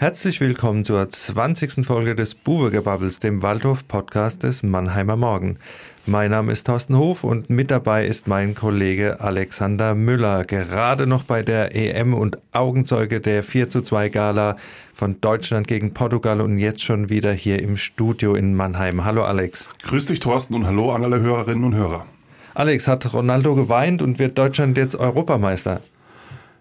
Herzlich willkommen zur 20. Folge des Buwegebubbles, dem Waldhof-Podcast des Mannheimer Morgen. Mein Name ist Thorsten Hof und mit dabei ist mein Kollege Alexander Müller, gerade noch bei der EM und Augenzeuge der 4 zu 2 Gala von Deutschland gegen Portugal und jetzt schon wieder hier im Studio in Mannheim. Hallo Alex. Grüß dich Thorsten und hallo an alle Hörerinnen und Hörer. Alex, hat Ronaldo geweint und wird Deutschland jetzt Europameister?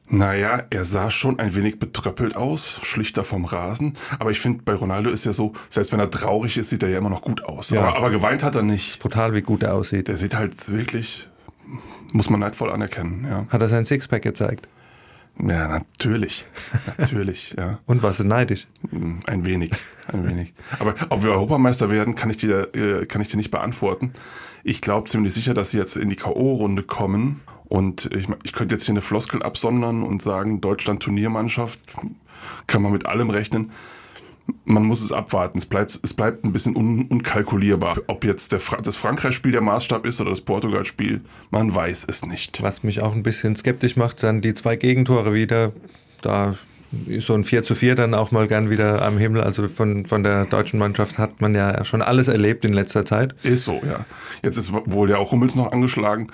Naja, er sah schon ein wenig betröppelt aus, schlichter vom Rasen. Aber ich finde, bei Ronaldo ist ja so, selbst wenn er traurig ist, sieht er ja immer noch gut aus. Ja. Aber, aber geweint hat er nicht. Ist brutal, wie gut er aussieht. Der sieht halt wirklich, muss man neidvoll anerkennen. Ja. Hat er sein Sixpack gezeigt? Ja, natürlich. Natürlich, ja. Und warst du neidisch? Hm, ein wenig, ein wenig. Aber ob wir Europameister werden, kann ich dir, äh, kann ich dir nicht beantworten. Ich glaube ziemlich sicher, dass sie jetzt in die K.O.-Runde kommen und ich, ich könnte jetzt hier eine Floskel absondern und sagen, Deutschland Turniermannschaft, kann man mit allem rechnen. Man muss es abwarten. Es bleibt, es bleibt ein bisschen un, unkalkulierbar. Ob jetzt der, das Frankreich-Spiel der Maßstab ist oder das Portugal-Spiel, man weiß es nicht. Was mich auch ein bisschen skeptisch macht, dann die zwei Gegentore wieder. Da ist so ein 4 zu 4 dann auch mal gern wieder am Himmel. Also von, von der deutschen Mannschaft hat man ja schon alles erlebt in letzter Zeit. Ist so, ja. Jetzt ist wohl ja auch Hummels noch angeschlagen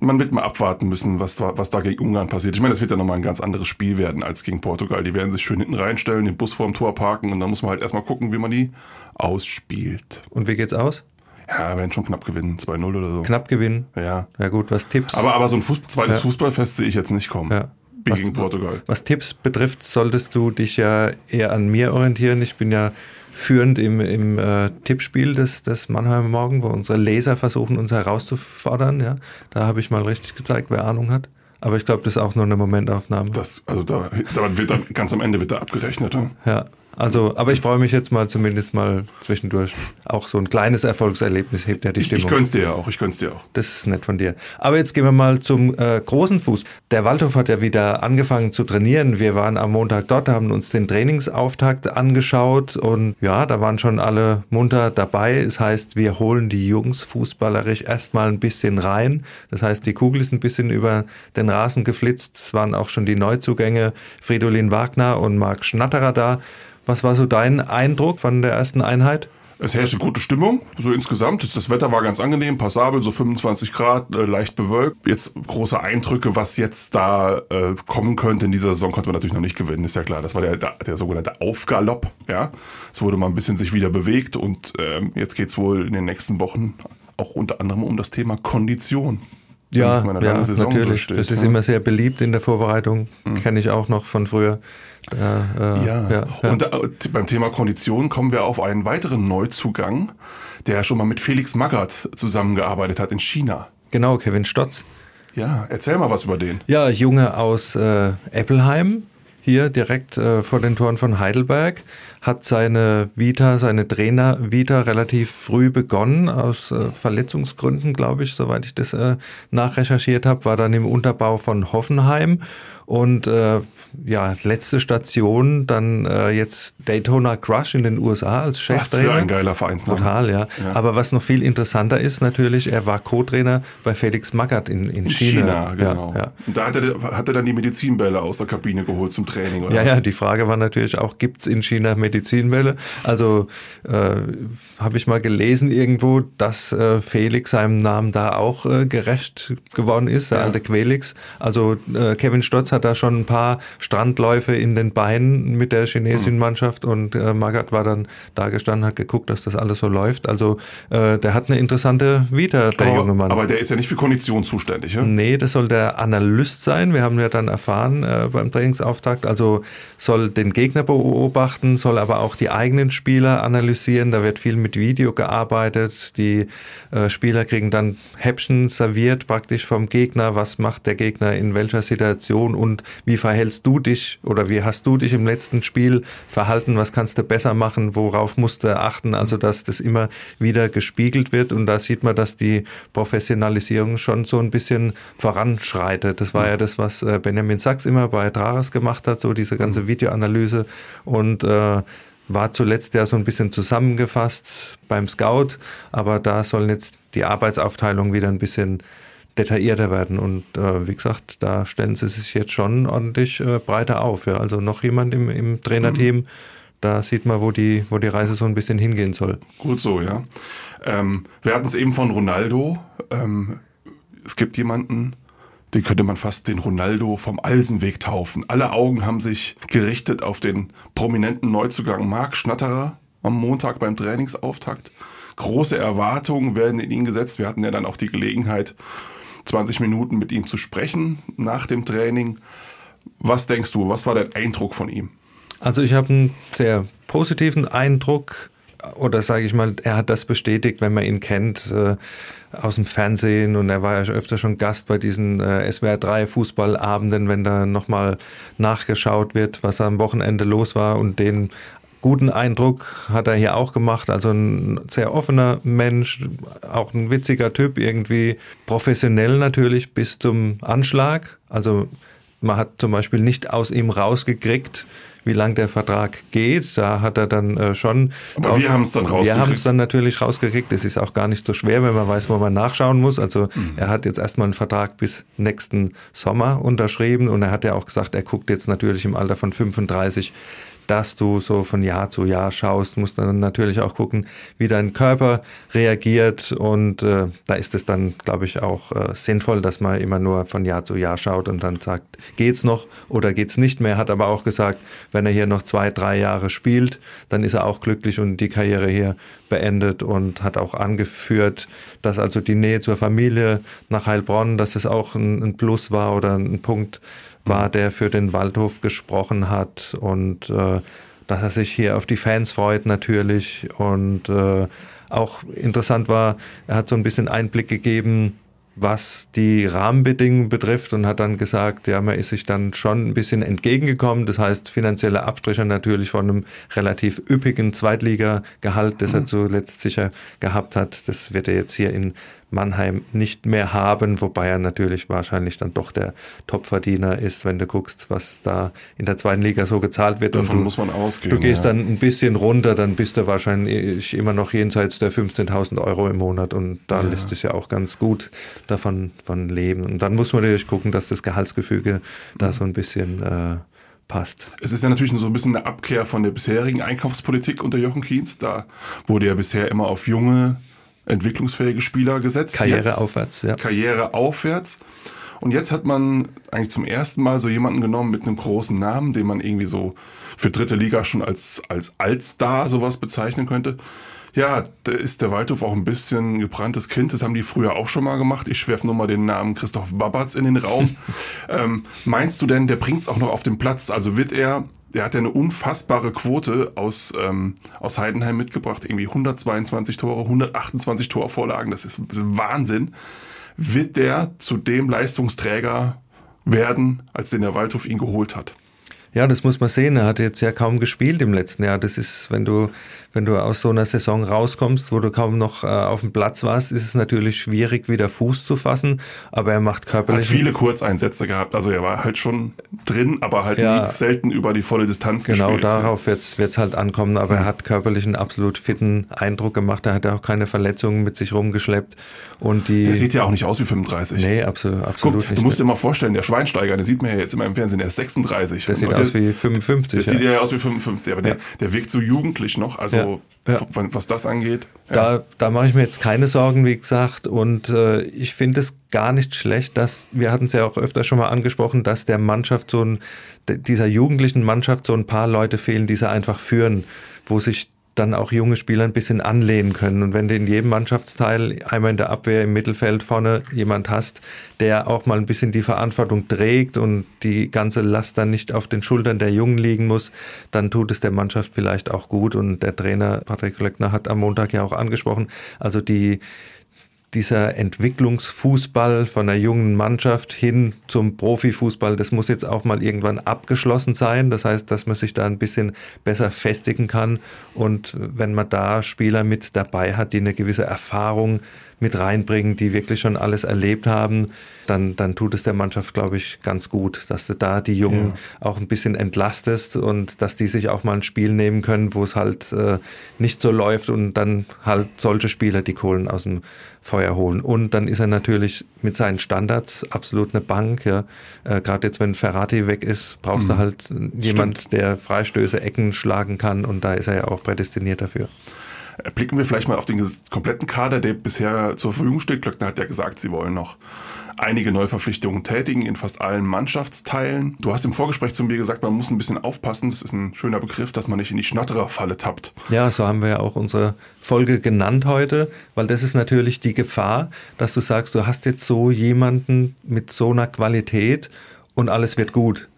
man wird mal abwarten müssen, was da, was da gegen Ungarn passiert. Ich meine, das wird ja nochmal ein ganz anderes Spiel werden als gegen Portugal. Die werden sich schön hinten reinstellen, den Bus vorm Tor parken und dann muss man halt erstmal gucken, wie man die ausspielt. Und wie geht's aus? Ja, werden schon knapp gewinnen, 2-0 oder so. Knapp gewinnen? Ja. Ja gut, was Tipps? Aber, aber so ein Fußball, zweites ja. Fußballfest sehe ich jetzt nicht kommen. Ja. Was, gegen Portugal. Was Tipps betrifft, solltest du dich ja eher an mir orientieren. Ich bin ja führend im, im äh, Tippspiel des, des Mannheimer Morgen, wo unsere Leser versuchen, uns herauszufordern. Ja? Da habe ich mal richtig gezeigt, wer Ahnung hat. Aber ich glaube, das ist auch nur eine Momentaufnahme. Das, also da, da wird dann ganz am Ende wird da abgerechnet. Ja. ja. Also, aber ich freue mich jetzt mal zumindest mal zwischendurch. Auch so ein kleines Erfolgserlebnis hebt ja die Stimmung. Ich, ich gönn's dir ja auch, ich gönn's dir auch. Das ist nett von dir. Aber jetzt gehen wir mal zum äh, großen Fuß. Der Waldhof hat ja wieder angefangen zu trainieren. Wir waren am Montag dort, haben uns den Trainingsauftakt angeschaut und ja, da waren schon alle munter dabei. Es heißt, wir holen die Jungs fußballerisch erstmal ein bisschen rein. Das heißt, die Kugel ist ein bisschen über den Rasen geflitzt. Es waren auch schon die Neuzugänge Fridolin Wagner und Marc Schnatterer da. Was war so dein Eindruck von der ersten Einheit? Es herrschte gute Stimmung, so insgesamt. Das Wetter war ganz angenehm, passabel, so 25 Grad, äh, leicht bewölkt. Jetzt große Eindrücke, was jetzt da äh, kommen könnte in dieser Saison, konnte man natürlich noch nicht gewinnen, ist ja klar. Das war der, der sogenannte Aufgalopp, ja. Es wurde mal ein bisschen sich wieder bewegt und ähm, jetzt geht's wohl in den nächsten Wochen auch unter anderem um das Thema Kondition. Ja, ja natürlich. Das ist ja. immer sehr beliebt in der Vorbereitung. Mhm. Kenne ich auch noch von früher. Ja, ja. ja, und äh, beim Thema Kondition kommen wir auf einen weiteren Neuzugang, der schon mal mit Felix Magath zusammengearbeitet hat in China. Genau, Kevin Stotz. Ja, erzähl mal was über den. Ja, Junge aus äh, Eppelheim, hier direkt äh, vor den Toren von Heidelberg, hat seine Vita, seine Trainer-Vita relativ früh begonnen, aus äh, Verletzungsgründen, glaube ich, soweit ich das äh, nachrecherchiert habe, war dann im Unterbau von Hoffenheim und äh, ja, letzte Station, dann äh, jetzt Daytona Crush in den USA als Cheftrainer. Was für ein geiler Vereinsname. Total, ja. ja. Aber was noch viel interessanter ist natürlich, er war Co-Trainer bei Felix Magath in, in, in China. China genau. Ja, ja. Und da hat er, hat er dann die Medizinbälle aus der Kabine geholt zum Training, oder Ja, was? ja, die Frage war natürlich auch, gibt es in China Medizinbälle? Also äh, habe ich mal gelesen irgendwo, dass äh, Felix seinem Namen da auch äh, gerecht geworden ist, der alte Quelix. Also äh, Kevin Stotz hat hat da schon ein paar Strandläufe in den Beinen mit der chinesischen mhm. Mannschaft und äh, Magath war dann da gestanden, hat geguckt, dass das alles so läuft. Also äh, der hat eine interessante Vita, der aber, junge Mann. Aber der ist ja nicht für Kondition zuständig, ja? Nee, das soll der Analyst sein. Wir haben ja dann erfahren äh, beim Trainingsauftakt, also soll den Gegner beobachten, soll aber auch die eigenen Spieler analysieren. Da wird viel mit Video gearbeitet. Die äh, Spieler kriegen dann Häppchen serviert praktisch vom Gegner. Was macht der Gegner in welcher Situation und wie verhältst du dich oder wie hast du dich im letzten Spiel verhalten, was kannst du besser machen, worauf musst du achten, also dass das immer wieder gespiegelt wird und da sieht man, dass die Professionalisierung schon so ein bisschen voranschreitet. Das war ja das, was äh, Benjamin Sachs immer bei Trares gemacht hat, so diese ganze Videoanalyse und äh, war zuletzt ja so ein bisschen zusammengefasst beim Scout, aber da sollen jetzt die Arbeitsaufteilung wieder ein bisschen detaillierter werden. Und äh, wie gesagt, da stellen sie sich jetzt schon ordentlich äh, breiter auf. Ja. Also noch jemand im, im Trainerteam, mhm. da sieht man, wo die, wo die Reise so ein bisschen hingehen soll. Gut so, ja. Ähm, wir hatten es eben von Ronaldo. Ähm, es gibt jemanden, den könnte man fast den Ronaldo vom Alsenweg taufen. Alle Augen haben sich gerichtet auf den prominenten Neuzugang Marc Schnatterer am Montag beim Trainingsauftakt. Große Erwartungen werden in ihn gesetzt. Wir hatten ja dann auch die Gelegenheit, 20 Minuten mit ihm zu sprechen nach dem Training. Was denkst du, was war dein Eindruck von ihm? Also ich habe einen sehr positiven Eindruck oder sage ich mal, er hat das bestätigt, wenn man ihn kennt äh, aus dem Fernsehen und er war ja öfter schon Gast bei diesen äh, SWR 3 Fußballabenden, wenn da nochmal nachgeschaut wird, was am Wochenende los war und den guten Eindruck hat er hier auch gemacht. Also ein sehr offener Mensch, auch ein witziger Typ, irgendwie professionell natürlich bis zum Anschlag. Also man hat zum Beispiel nicht aus ihm rausgekriegt, wie lang der Vertrag geht. Da hat er dann äh, schon. Aber drauf, wir haben es dann rausgekriegt. Wir haben es dann natürlich rausgekriegt. Es ist auch gar nicht so schwer, wenn man weiß, wo man nachschauen muss. Also mhm. er hat jetzt erstmal einen Vertrag bis nächsten Sommer unterschrieben und er hat ja auch gesagt, er guckt jetzt natürlich im Alter von 35 dass du so von Jahr zu Jahr schaust, musst dann natürlich auch gucken, wie dein Körper reagiert und äh, da ist es dann, glaube ich, auch äh, sinnvoll, dass man immer nur von Jahr zu Jahr schaut und dann sagt, geht's noch oder geht's nicht mehr. Hat aber auch gesagt, wenn er hier noch zwei, drei Jahre spielt, dann ist er auch glücklich und die Karriere hier beendet und hat auch angeführt, dass also die Nähe zur Familie nach Heilbronn, dass es auch ein, ein Plus war oder ein Punkt, war, der für den Waldhof gesprochen hat und äh, dass er sich hier auf die Fans freut natürlich und äh, auch interessant war, er hat so ein bisschen Einblick gegeben, was die Rahmenbedingungen betrifft und hat dann gesagt, ja, man ist sich dann schon ein bisschen entgegengekommen. Das heißt, finanzielle Abstriche natürlich von einem relativ üppigen Zweitliga-Gehalt, das er mhm. zuletzt sicher gehabt hat. Das wird er jetzt hier in Mannheim nicht mehr haben, wobei er natürlich wahrscheinlich dann doch der Topverdiener ist, wenn du guckst, was da in der zweiten Liga so gezahlt wird. Davon und du, muss man ausgehen. Du gehst ja. dann ein bisschen runter, dann bist du wahrscheinlich immer noch jenseits der 15.000 Euro im Monat und da ja. lässt es ja auch ganz gut davon von leben. Und dann muss man natürlich gucken, dass das Gehaltsgefüge mhm. da so ein bisschen äh, passt. Es ist ja natürlich so ein bisschen eine Abkehr von der bisherigen Einkaufspolitik unter Jochen Kienz. Da wurde ja bisher immer auf junge entwicklungsfähige Spieler gesetzt. Karriere jetzt, aufwärts, ja. Karriere aufwärts. Und jetzt hat man eigentlich zum ersten Mal so jemanden genommen mit einem großen Namen, den man irgendwie so für dritte Liga schon als, als Altstar sowas bezeichnen könnte. Ja, da ist der Waldhof auch ein bisschen gebranntes Kind. Das haben die früher auch schon mal gemacht. Ich schwerfe nur mal den Namen Christoph Babatz in den Raum. ähm, meinst du denn, der bringt es auch noch auf den Platz? Also wird er der hat ja eine unfassbare Quote aus, ähm, aus Heidenheim mitgebracht. Irgendwie 122 Tore, 128 Torvorlagen. Das ist, das ist Wahnsinn. Wird der zu dem Leistungsträger werden, als den der Waldhof ihn geholt hat? Ja, das muss man sehen. Er hat jetzt ja kaum gespielt im letzten Jahr. Das ist, wenn du wenn du aus so einer Saison rauskommst, wo du kaum noch äh, auf dem Platz warst, ist es natürlich schwierig, wieder Fuß zu fassen. Aber er macht körperlich. Hat viele Kurzeinsätze gehabt. Also er war halt schon drin, aber halt ja, selten über die volle Distanz genau, gespielt. Genau, darauf ja. wird es halt ankommen. Aber mhm. er hat körperlich einen absolut fitten Eindruck gemacht. Er hat auch keine Verletzungen mit sich rumgeschleppt. Und die, der sieht ja auch nicht aus wie 35. Nee, absolut, absolut Guck, nicht. Du musst dir mal vorstellen, der Schweinsteiger, der sieht man ja jetzt immer im Fernsehen, der ist 36. Der sieht aus wie 55. Der ja. sieht ja aus wie 55, aber der, der wirkt so jugendlich noch. Also ja. Was das angeht. Ja. Da, da mache ich mir jetzt keine Sorgen, wie gesagt. Und äh, ich finde es gar nicht schlecht, dass, wir hatten es ja auch öfter schon mal angesprochen, dass der Mannschaft so ein, dieser jugendlichen Mannschaft so ein paar Leute fehlen, die sie einfach führen, wo sich dann auch junge Spieler ein bisschen anlehnen können. Und wenn du in jedem Mannschaftsteil einmal in der Abwehr im Mittelfeld vorne jemand hast, der auch mal ein bisschen die Verantwortung trägt und die ganze Last dann nicht auf den Schultern der Jungen liegen muss, dann tut es der Mannschaft vielleicht auch gut. Und der Trainer Patrick Löckner hat am Montag ja auch angesprochen, also die dieser Entwicklungsfußball von einer jungen Mannschaft hin zum Profifußball, das muss jetzt auch mal irgendwann abgeschlossen sein. Das heißt, dass man sich da ein bisschen besser festigen kann. Und wenn man da Spieler mit dabei hat, die eine gewisse Erfahrung mit reinbringen, die wirklich schon alles erlebt haben, dann, dann tut es der Mannschaft, glaube ich, ganz gut, dass du da die Jungen ja. auch ein bisschen entlastest und dass die sich auch mal ein Spiel nehmen können, wo es halt äh, nicht so läuft und dann halt solche Spieler die Kohlen aus dem Feuer erholen. Und dann ist er natürlich mit seinen Standards absolut eine Bank. Ja. Äh, Gerade jetzt, wenn Ferrati weg ist, brauchst mhm. du halt jemand, Stimmt. der Freistöße, Ecken schlagen kann. Und da ist er ja auch prädestiniert dafür. Blicken wir vielleicht mal auf den kompletten Kader, der bisher zur Verfügung steht. Klöckner hat ja gesagt, sie wollen noch einige Neuverpflichtungen tätigen in fast allen Mannschaftsteilen. Du hast im Vorgespräch zu mir gesagt, man muss ein bisschen aufpassen, das ist ein schöner Begriff, dass man nicht in die Schnattererfalle tappt. Ja, so haben wir ja auch unsere Folge genannt heute, weil das ist natürlich die Gefahr, dass du sagst, du hast jetzt so jemanden mit so einer Qualität und alles wird gut.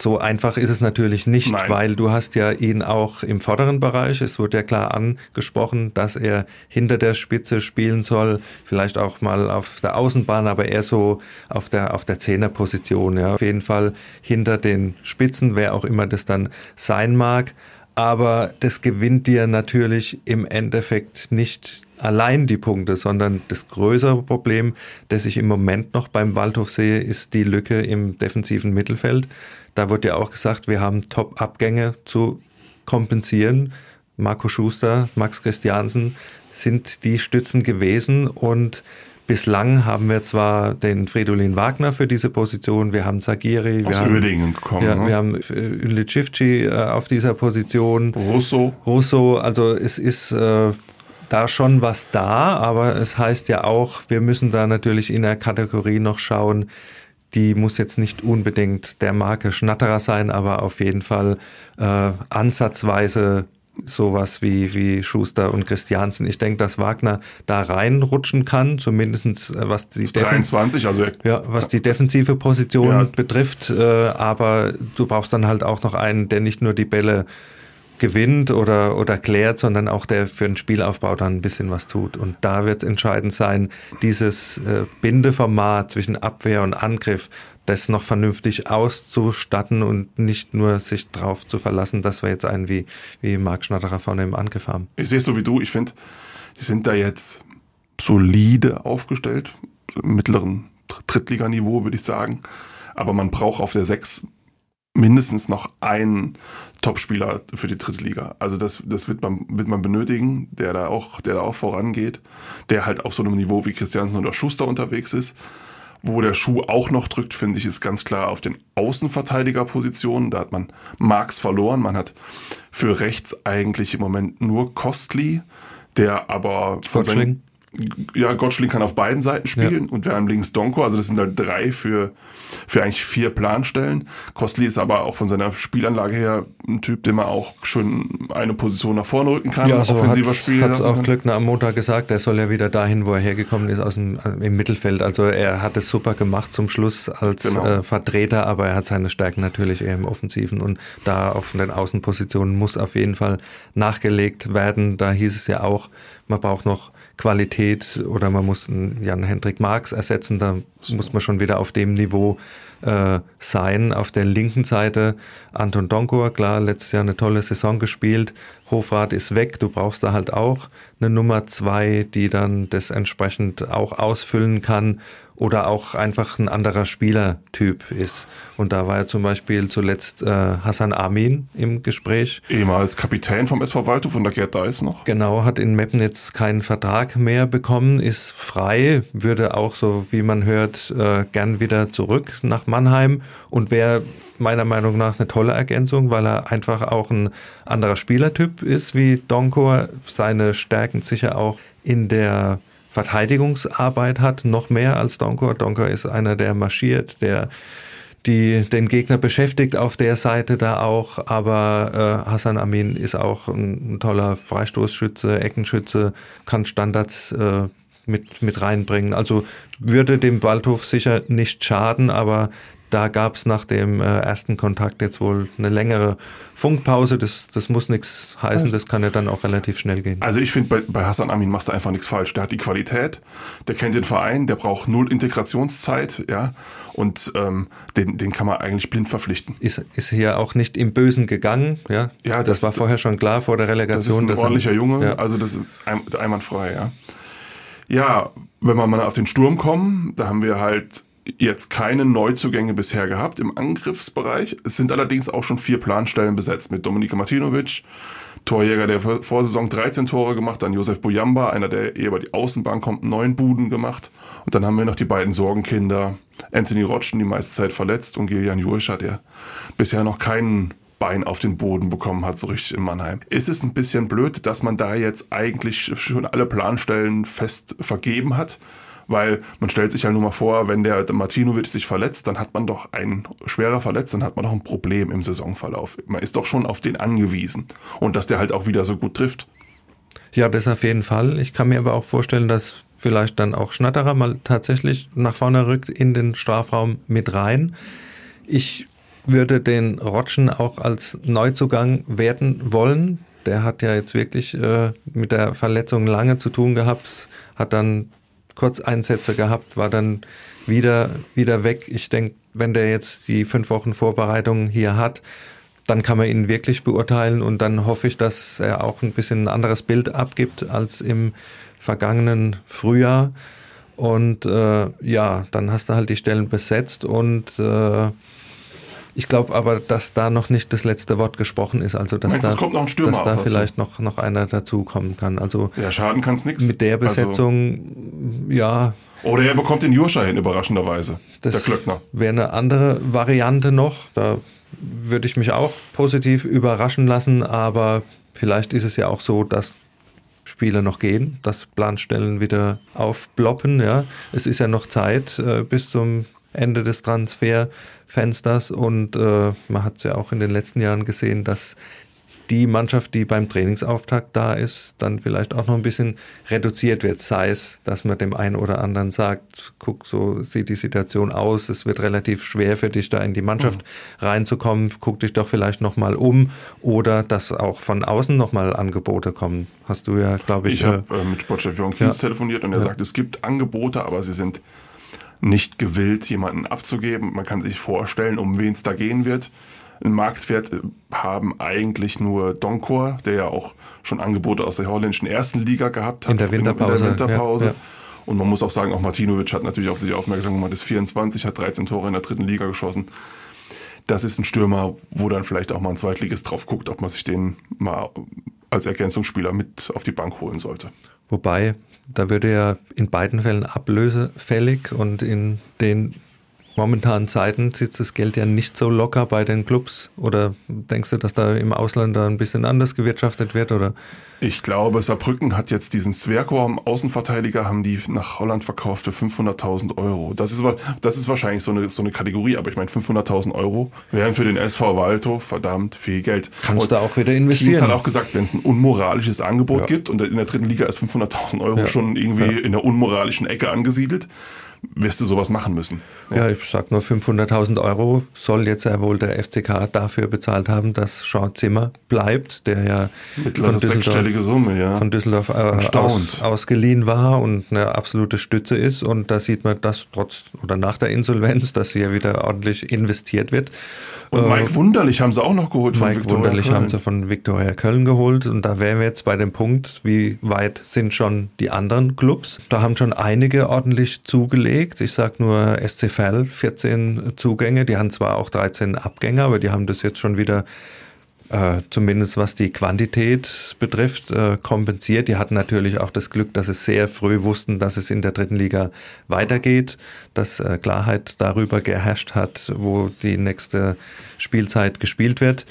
So einfach ist es natürlich nicht, Nein. weil du hast ja ihn auch im vorderen Bereich. Es wurde ja klar angesprochen, dass er hinter der Spitze spielen soll, vielleicht auch mal auf der Außenbahn, aber eher so auf der auf der Zehnerposition. Ja, auf jeden Fall hinter den Spitzen, wer auch immer das dann sein mag. Aber das gewinnt dir natürlich im Endeffekt nicht allein die Punkte, sondern das größere Problem, das ich im Moment noch beim Waldhof sehe, ist die Lücke im defensiven Mittelfeld. Da wird ja auch gesagt, wir haben Top-Abgänge zu kompensieren. Marco Schuster, Max Christiansen sind die Stützen gewesen und Bislang haben wir zwar den Fridolin Wagner für diese Position, wir haben Sagiri, wir haben, gekommen, ja, ne? wir haben Ülicivci äh, auf dieser Position. Russo. Russo, also es ist äh, da schon was da, aber es heißt ja auch, wir müssen da natürlich in der Kategorie noch schauen, die muss jetzt nicht unbedingt der Marke Schnatterer sein, aber auf jeden Fall äh, ansatzweise sowas wie, wie Schuster und Christiansen. Ich denke, dass Wagner da reinrutschen kann, zumindestens äh, was die, 23, also ja, was die defensive Position ja. betrifft. Äh, aber du brauchst dann halt auch noch einen, der nicht nur die Bälle gewinnt oder, oder klärt, sondern auch der für den Spielaufbau dann ein bisschen was tut. Und da wird es entscheidend sein, dieses äh, Bindeformat zwischen Abwehr und Angriff, das noch vernünftig auszustatten und nicht nur sich darauf zu verlassen, dass wir jetzt einen wie, wie Marc Schnatterer vorne im Angriff haben. Ich sehe es so wie du. Ich finde, die sind da jetzt solide aufgestellt, mittleren Drittliganiveau, würde ich sagen. Aber man braucht auf der 6 mindestens noch einen Topspieler für die dritte Liga. Also das, das wird, man, wird man benötigen, der da, auch, der da auch vorangeht, der halt auf so einem Niveau wie Christiansen oder Schuster unterwegs ist. Wo der Schuh auch noch drückt, finde ich, ist ganz klar auf den Außenverteidigerpositionen. Da hat man Marx verloren. Man hat für rechts eigentlich im Moment nur Costly, der aber von seinen, ja, Gottschling kann auf beiden Seiten spielen ja. und wir haben links Donko, also das sind halt drei für, für eigentlich vier Planstellen. Kostli ist aber auch von seiner Spielanlage her ein Typ, den man auch schon eine Position nach vorne rücken kann, ja, so offensiver Spiel. Hat auch Glückner am Montag gesagt, er soll ja wieder dahin, wo er hergekommen ist, aus dem, im Mittelfeld. Also er hat es super gemacht zum Schluss als genau. äh, Vertreter, aber er hat seine Stärken natürlich eher im Offensiven und da auf den Außenpositionen muss auf jeden Fall nachgelegt werden. Da hieß es ja auch, man braucht noch Qualität oder man muss einen Jan-Hendrik Marx ersetzen, da muss man schon wieder auf dem Niveau äh, sein. Auf der linken Seite Anton Donkor, klar, letztes Jahr eine tolle Saison gespielt. Hofrat ist weg, du brauchst da halt auch eine Nummer zwei, die dann das entsprechend auch ausfüllen kann oder auch einfach ein anderer Spielertyp ist. Und da war ja zum Beispiel zuletzt äh, Hassan Amin im Gespräch. Ehemals Kapitän vom SV Waldhof und der Gerd Deis noch. Genau, hat in Meppen jetzt keinen Vertrag mehr bekommen, ist frei, würde auch, so wie man hört, äh, gern wieder zurück nach Mannheim und wäre meiner Meinung nach eine tolle Ergänzung, weil er einfach auch ein anderer Spielertyp ist wie Donkor, seine Stärken sicher auch in der Verteidigungsarbeit hat, noch mehr als Donkor. Donkor ist einer, der marschiert, der die den Gegner beschäftigt auf der Seite da auch, aber äh, Hassan Amin ist auch ein, ein, toller Freistoßschütze, Eckenschütze, kann Standards äh, mit, mit reinbringen. Also würde dem Waldhof sicher nicht schaden, aber da gab es nach dem äh, ersten Kontakt jetzt wohl eine längere Funkpause. Das, das muss nichts heißen, das kann ja dann auch relativ schnell gehen. Also ich finde, bei, bei Hassan Amin machst du einfach nichts falsch. Der hat die Qualität, der kennt den Verein, der braucht null Integrationszeit, ja. Und ähm, den, den kann man eigentlich blind verpflichten. Ist, ist hier auch nicht im Bösen gegangen, ja. Ja, das, das war vorher schon klar vor der Relegation. Das ist ein ordentlicher Junge, ja. also das ist ein, einwandfrei, ja. Ja, wenn wir mal auf den Sturm kommen, da haben wir halt jetzt keine Neuzugänge bisher gehabt im Angriffsbereich. Es sind allerdings auch schon vier Planstellen besetzt mit Dominika Martinovic, Torjäger der Vorsaison 13 Tore gemacht, dann Josef Bujamba, einer, der eher über die Außenbahn kommt, neun Buden gemacht. Und dann haben wir noch die beiden Sorgenkinder, Anthony Rotschen, die meiste Zeit verletzt, und Gillian Jurischer, der bisher noch keinen Bein auf den Boden bekommen hat, so richtig in Mannheim. Ist es ein bisschen blöd, dass man da jetzt eigentlich schon alle Planstellen fest vergeben hat? Weil man stellt sich ja nur mal vor, wenn der Martinovic sich verletzt, dann hat man doch ein schwerer verletzt, dann hat man doch ein Problem im Saisonverlauf. Man ist doch schon auf den angewiesen. Und dass der halt auch wieder so gut trifft. Ja, das auf jeden Fall. Ich kann mir aber auch vorstellen, dass vielleicht dann auch Schnatterer mal tatsächlich nach vorne rückt in den Strafraum mit rein. Ich würde den Rotschen auch als Neuzugang werden wollen. Der hat ja jetzt wirklich äh, mit der Verletzung lange zu tun gehabt, hat dann Kurzeinsätze gehabt, war dann wieder, wieder weg. Ich denke, wenn der jetzt die fünf Wochen Vorbereitung hier hat, dann kann man ihn wirklich beurteilen und dann hoffe ich, dass er auch ein bisschen ein anderes Bild abgibt als im vergangenen Frühjahr. Und äh, ja, dann hast du halt die Stellen besetzt und äh, ich glaube aber, dass da noch nicht das letzte Wort gesprochen ist. Also dass Meinst, da, kommt noch ein Stürmer dass da dazu? vielleicht noch, noch einer dazukommen kann. Also ja, schaden kann es nichts. Mit der also Besetzung, also, ja. Oder er bekommt den Jurscha hin, überraschenderweise. Das der Klöckner. Wäre eine andere Variante noch. Da würde ich mich auch positiv überraschen lassen, aber vielleicht ist es ja auch so, dass Spiele noch gehen, dass Planstellen wieder aufploppen. Ja. Es ist ja noch Zeit äh, bis zum Ende des Transferfensters und äh, man hat es ja auch in den letzten Jahren gesehen, dass die Mannschaft, die beim Trainingsauftakt da ist, dann vielleicht auch noch ein bisschen reduziert wird. Sei es, dass man dem einen oder anderen sagt, guck, so sieht die Situation aus, es wird relativ schwer für dich da in die Mannschaft mhm. reinzukommen, guck dich doch vielleicht nochmal um oder dass auch von außen nochmal Angebote kommen. Hast du ja, glaube ich. Ich habe äh, mit Sportchef Kienz ja. telefoniert und er ja. sagt, es gibt Angebote, aber sie sind nicht gewillt, jemanden abzugeben. Man kann sich vorstellen, um wen es da gehen wird. Ein Marktwert haben eigentlich nur Donkor, der ja auch schon Angebote aus der holländischen ersten Liga gehabt hat. In der Winterpause. In der Winterpause. Ja, ja. Und man muss auch sagen, auch Martinovic hat natürlich auf sich aufmerksam gemacht, ist 24, hat 13 Tore in der dritten Liga geschossen. Das ist ein Stürmer, wo dann vielleicht auch mal ein Zweitligist drauf guckt, ob man sich den mal als Ergänzungsspieler mit auf die Bank holen sollte. Wobei, da würde er in beiden Fällen ablösefällig und in den momentanen Zeiten sitzt das Geld ja nicht so locker bei den Clubs. Oder denkst du, dass da im Ausland da ein bisschen anders gewirtschaftet wird? Oder? Ich glaube, Saarbrücken hat jetzt diesen Zwerko Außenverteidiger, haben die nach Holland verkauft für 500.000 Euro. Das ist, das ist wahrscheinlich so eine, so eine Kategorie, aber ich meine, 500.000 Euro wären für den SV Waldhof verdammt viel Geld. Kannst du auch wieder investieren. Kienz hat auch gesagt, wenn es ein unmoralisches Angebot ja. gibt und in der dritten Liga ist 500.000 Euro ja. schon irgendwie ja. in der unmoralischen Ecke angesiedelt, wirst du sowas machen müssen. Ja, ja ich sag nur 500.000 Euro soll jetzt ja wohl der FCK dafür bezahlt haben, dass Sean Zimmer bleibt, der ja von Düsseldorf, Summe, ja. von Düsseldorf äh, aus, ausgeliehen war und eine absolute Stütze ist. Und da sieht man, dass trotz oder nach der Insolvenz, dass hier wieder ordentlich investiert wird. Und Mike äh, Wunderlich haben sie auch noch geholt von Mike Victoria Wunderlich Köln. haben sie von Viktoria Köln geholt. Und da wären wir jetzt bei dem Punkt, wie weit sind schon die anderen Clubs? Da haben schon einige ordentlich zugelegt. Ich sage nur SC Verl, 14 Zugänge. Die haben zwar auch 13 Abgänger, aber die haben das jetzt schon wieder äh, zumindest was die Quantität betrifft, äh, kompensiert. Die hatten natürlich auch das Glück, dass sie sehr früh wussten, dass es in der dritten Liga weitergeht, dass äh, Klarheit darüber geherrscht hat, wo die nächste Spielzeit gespielt wird.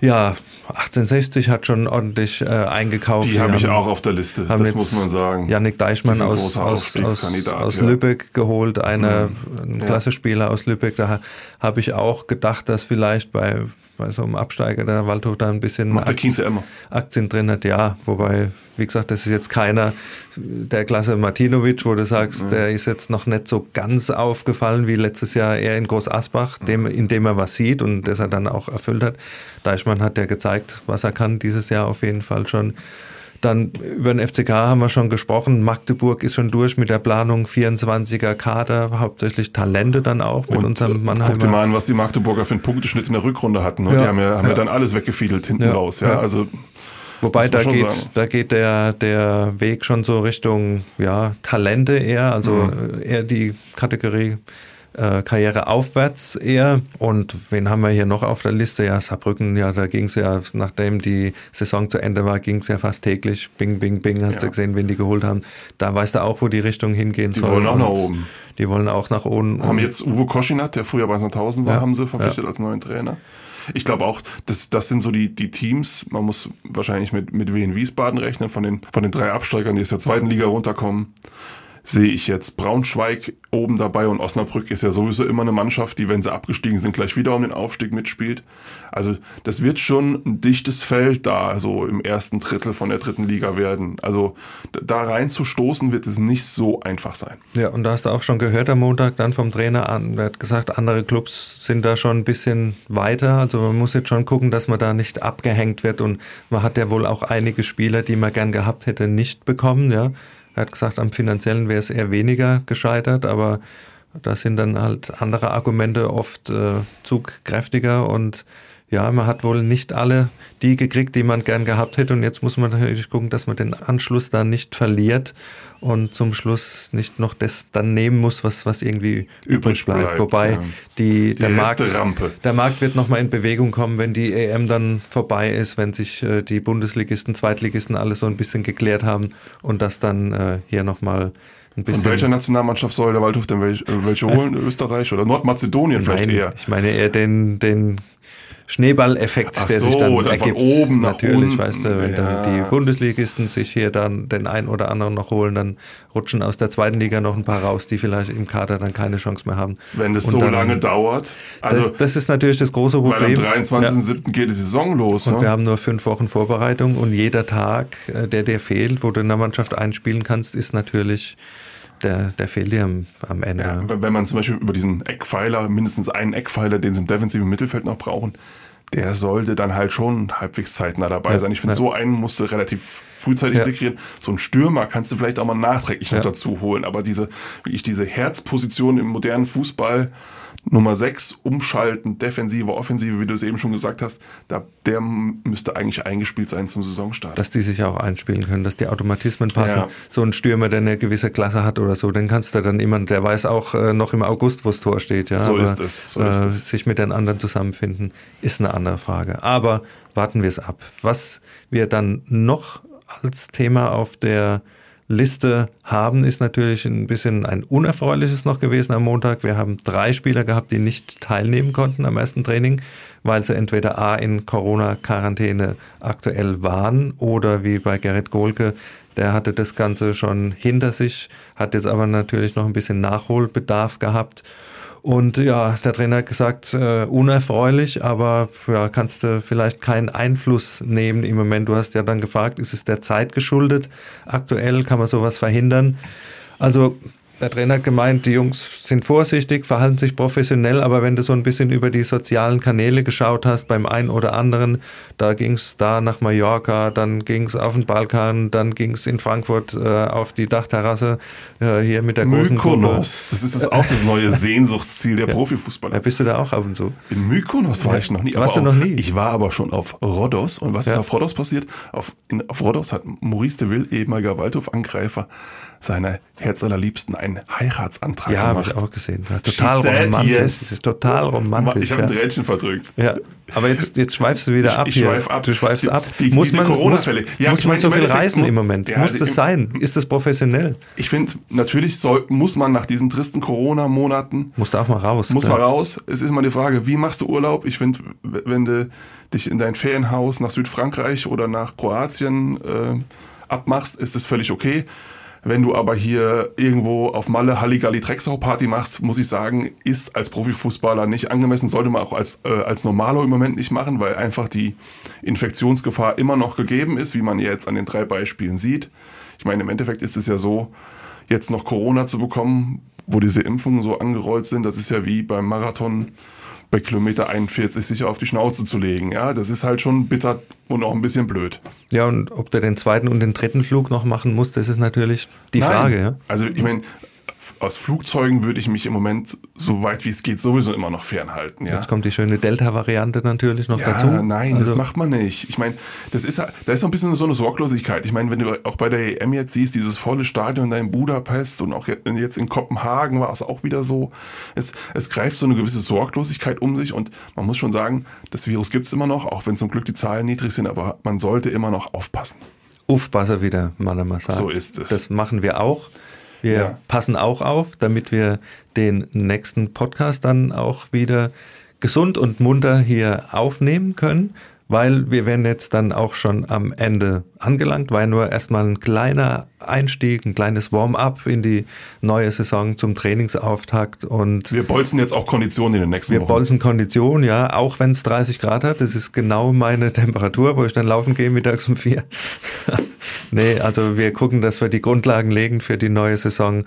Ja, 1860 hat schon ordentlich äh, eingekauft. Die habe ich auch auf der Liste, das muss man sagen. Janik Deichmann aus, aus, aus, aus ja. Lübeck geholt, eine, mhm. ein klasse Spieler aus Lübeck. Da habe ich auch gedacht, dass vielleicht bei bei so einem Absteiger der Waldhof da ein bisschen Macht der immer. Aktien drin hat, ja. Wobei, wie gesagt, das ist jetzt keiner der Klasse Martinovic, wo du sagst, mhm. der ist jetzt noch nicht so ganz aufgefallen wie letztes Jahr er in Groß Asbach, dem, indem er was sieht und das er dann auch erfüllt hat. Deichmann hat ja gezeigt, was er kann dieses Jahr auf jeden Fall schon. Dann über den FCK haben wir schon gesprochen. Magdeburg ist schon durch mit der Planung 24er Kader, hauptsächlich Talente dann auch mit und, unserem Mannheimer. Guck dir mal an, was die Magdeburger für einen Punkteschnitt in der Rückrunde hatten. Ne? Ja, die haben ja, haben ja. ja dann alles weggefiedelt hinten ja, raus. Ja, also Wobei da geht, da geht der, der Weg schon so Richtung ja, Talente eher, also mhm. eher die Kategorie äh, Karriere aufwärts eher. Und wen haben wir hier noch auf der Liste? Ja, Saarbrücken, ja, da ging es ja, nachdem die Saison zu Ende war, ging es ja fast täglich. Bing, bing, bing, hast ja. du gesehen, wen die geholt haben. Da weißt du auch, wo die Richtung hingehen soll. Die wollen auch nach oben. Die wollen auch nach oben. Haben jetzt Uwe Koschinat, der früher bei Sandhausen war, ja. haben sie verpflichtet ja. als neuen Trainer. Ich glaube auch, das, das sind so die, die Teams, man muss wahrscheinlich mit, mit Wien Wiesbaden rechnen, von den, von den drei Absteigern, die aus der zweiten Liga runterkommen sehe ich jetzt Braunschweig oben dabei und Osnabrück ist ja sowieso immer eine Mannschaft, die, wenn sie abgestiegen sind, gleich wieder um den Aufstieg mitspielt. Also das wird schon ein dichtes Feld da, so im ersten Drittel von der dritten Liga werden. Also da reinzustoßen wird es nicht so einfach sein. Ja, und da hast du auch schon gehört am Montag dann vom Trainer an, der hat gesagt, andere Clubs sind da schon ein bisschen weiter. Also man muss jetzt schon gucken, dass man da nicht abgehängt wird und man hat ja wohl auch einige Spieler, die man gern gehabt hätte, nicht bekommen, ja. Er hat gesagt, am finanziellen wäre es eher weniger gescheitert, aber da sind dann halt andere Argumente oft äh, zugkräftiger und ja, man hat wohl nicht alle die gekriegt, die man gern gehabt hätte. Und jetzt muss man natürlich gucken, dass man den Anschluss da nicht verliert und zum Schluss nicht noch das dann nehmen muss, was, was irgendwie übrig bleibt. bleibt Wobei ja. die, der, Markt, der Markt wird nochmal in Bewegung kommen, wenn die EM dann vorbei ist, wenn sich äh, die Bundesligisten, Zweitligisten alles so ein bisschen geklärt haben und das dann äh, hier nochmal ein bisschen. Von welcher Nationalmannschaft soll der Waldhof denn welche, äh, welche holen? Österreich oder Nordmazedonien Nein, vielleicht eher? Ich meine eher den, den Schneeballeffekt, der so, sich dann, dann ergibt. Oben Natürlich, unten. weißt du, wenn ja. dann die Bundesligisten sich hier dann den einen oder anderen noch holen, dann rutschen aus der zweiten Liga noch ein paar raus, die vielleicht im Kader dann keine Chance mehr haben. Wenn das Und so dann, lange dauert. Also, das, das, ist natürlich das große Problem. Weil am 23.07. Ja. geht die Saison los. Und ne? wir haben nur fünf Wochen Vorbereitung und jeder Tag, äh, der dir fehlt, wo du in der Mannschaft einspielen kannst, ist natürlich der, der fehlt dir am, am Ende. Ja, wenn man zum Beispiel über diesen Eckpfeiler, mindestens einen Eckpfeiler, den sie im defensiven Mittelfeld noch brauchen, der sollte dann halt schon halbwegs zeitnah dabei ja, sein. Ich finde, ja. so einen musst du relativ frühzeitig ja. integrieren. So einen Stürmer kannst du vielleicht auch mal nachträglich noch dazu holen. Aber diese, wie ich diese Herzposition im modernen Fußball, Nummer 6 umschalten, Defensive, Offensive, wie du es eben schon gesagt hast, da, der müsste eigentlich eingespielt sein zum Saisonstart. Dass die sich auch einspielen können, dass die Automatismen passen. Ja. So ein Stürmer, der eine gewisse Klasse hat oder so, den kannst du dann immer, der weiß auch äh, noch im August, wo das Tor steht. Ja? So Aber, ist es. So ist äh, es. Sich mit den anderen zusammenfinden, ist eine andere Frage. Aber warten wir es ab. Was wir dann noch als Thema auf der Liste haben, ist natürlich ein bisschen ein unerfreuliches noch gewesen am Montag. Wir haben drei Spieler gehabt, die nicht teilnehmen konnten am ersten Training, weil sie entweder A in Corona-Quarantäne aktuell waren oder wie bei Gerrit Gohlke, der hatte das Ganze schon hinter sich, hat jetzt aber natürlich noch ein bisschen Nachholbedarf gehabt. Und ja, der Trainer hat gesagt, äh, unerfreulich, aber ja, kannst du vielleicht keinen Einfluss nehmen im Moment. Du hast ja dann gefragt, ist es der Zeit geschuldet? Aktuell kann man sowas verhindern. Also der Trainer hat gemeint, die Jungs sind vorsichtig, verhalten sich professionell, aber wenn du so ein bisschen über die sozialen Kanäle geschaut hast, beim einen oder anderen, da ging es da nach Mallorca, dann ging es auf den Balkan, dann ging es in Frankfurt äh, auf die Dachterrasse, äh, hier mit der großen Mykonos, das ist das auch das neue Sehnsuchtsziel der ja. Profifußballer. Ja, bist du da auch ab und zu? In Mykonos war ich noch nie. Warst du noch nie? Ich war aber schon auf Rhodos. Und was Ja. ist auf Rhodos passiert? Auf, in, auf Rhodos hat Maurice de Ville, ehemaliger Waldhof-Angreifer, seiner Herzallerliebsten einen Heiratsantrag Ja, habe gemacht. ich auch gesehen. Ja, total She romantisch. yes. Total romantisch. Ich habe ein ja. Tränchen verdrückt. Ja, aber jetzt, jetzt schweifst du wieder ab ich hier. schweif ab. Du schweifst Die- ab. die- muss man, muss, Corona-Fälle. Ja, muss ich man meine, so viel reisen im Moment? Ja, muss im- das sein? Ist das professionell? Ich finde, natürlich soll, muss man nach diesen tristen Corona-Monaten Musst du auch mal raus. Muss ja. mal raus. Es ist mal die Frage, wie machst du Urlaub? Ich finde, wenn du dich in dein Ferienhaus nach Südfrankreich oder nach Kroatien äh, abmachst, ist es völlig okay. Wenn du aber hier irgendwo auf Malle Halligalli Drecksau Party machst, muss ich sagen, ist als Profifußballer nicht angemessen, sollte man auch als, äh, als Normalo im Moment nicht machen, weil einfach die Infektionsgefahr immer noch gegeben ist, wie man jetzt an den drei Beispielen sieht. Ich meine, im Endeffekt ist es ja so, jetzt noch Corona zu bekommen, wo diese Impfungen so angerollt sind, das ist ja wie beim Marathon bei Kilometer 41 sich auf die Schnauze zu legen. Ja, das ist halt schon bitter und auch ein bisschen blöd. Ja, und ob du den zweiten und den dritten Flug noch machen musst, das ist natürlich die Nein. Frage. Ja? Also ich meine, aus Flugzeugen würde ich mich im Moment so weit wie es geht sowieso immer noch fernhalten. Ja? Jetzt kommt die schöne Delta-Variante natürlich noch ja, dazu. Nein, also das macht man nicht. Ich meine, das ist da ist so ein bisschen so eine Sorglosigkeit. Ich meine, wenn du auch bei der EM jetzt siehst, dieses volle Stadion da in Budapest und auch jetzt in Kopenhagen war es auch wieder so. Es, es greift so eine gewisse Sorglosigkeit um sich und man muss schon sagen, das Virus gibt es immer noch, auch wenn zum Glück die Zahlen niedrig sind, aber man sollte immer noch aufpassen. Aufpassen wieder, mal sagt. So ist es. Das machen wir auch. Wir ja. passen auch auf, damit wir den nächsten Podcast dann auch wieder gesund und munter hier aufnehmen können weil wir werden jetzt dann auch schon am Ende angelangt, war nur erstmal ein kleiner Einstieg, ein kleines Warm-up in die neue Saison zum Trainingsauftakt und wir bolzen jetzt auch Konditionen in den nächsten wir Wochen. Wir bolzen Konditionen, ja, auch wenn es 30 Grad hat, das ist genau meine Temperatur, wo ich dann laufen gehe mittags um vier. nee, also wir gucken, dass wir die Grundlagen legen für die neue Saison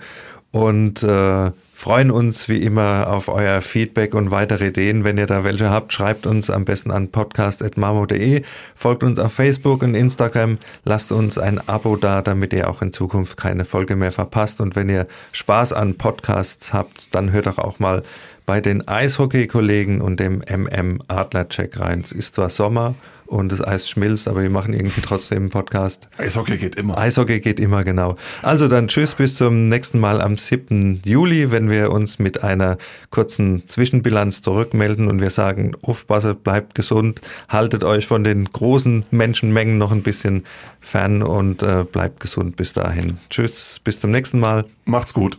und äh, freuen uns wie immer auf euer Feedback und weitere Ideen. Wenn ihr da welche habt, schreibt uns am besten an podcast.mamo.de, folgt uns auf Facebook und Instagram, lasst uns ein Abo da, damit ihr auch in Zukunft keine Folge mehr verpasst. Und wenn ihr Spaß an Podcasts habt, dann hört doch auch mal bei den Eishockey-Kollegen und dem MM Adler-Check rein. Es ist zwar Sommer und das Eis schmilzt, aber wir machen irgendwie trotzdem einen Podcast. Eishockey geht immer. Eishockey geht immer, genau. Also dann tschüss, bis zum nächsten Mal am 7. Juli, wenn wir uns mit einer kurzen Zwischenbilanz zurückmelden und wir sagen, aufpasse, bleibt gesund, haltet euch von den großen Menschenmengen noch ein bisschen fern und äh, bleibt gesund bis dahin. Tschüss, bis zum nächsten Mal. Macht's gut.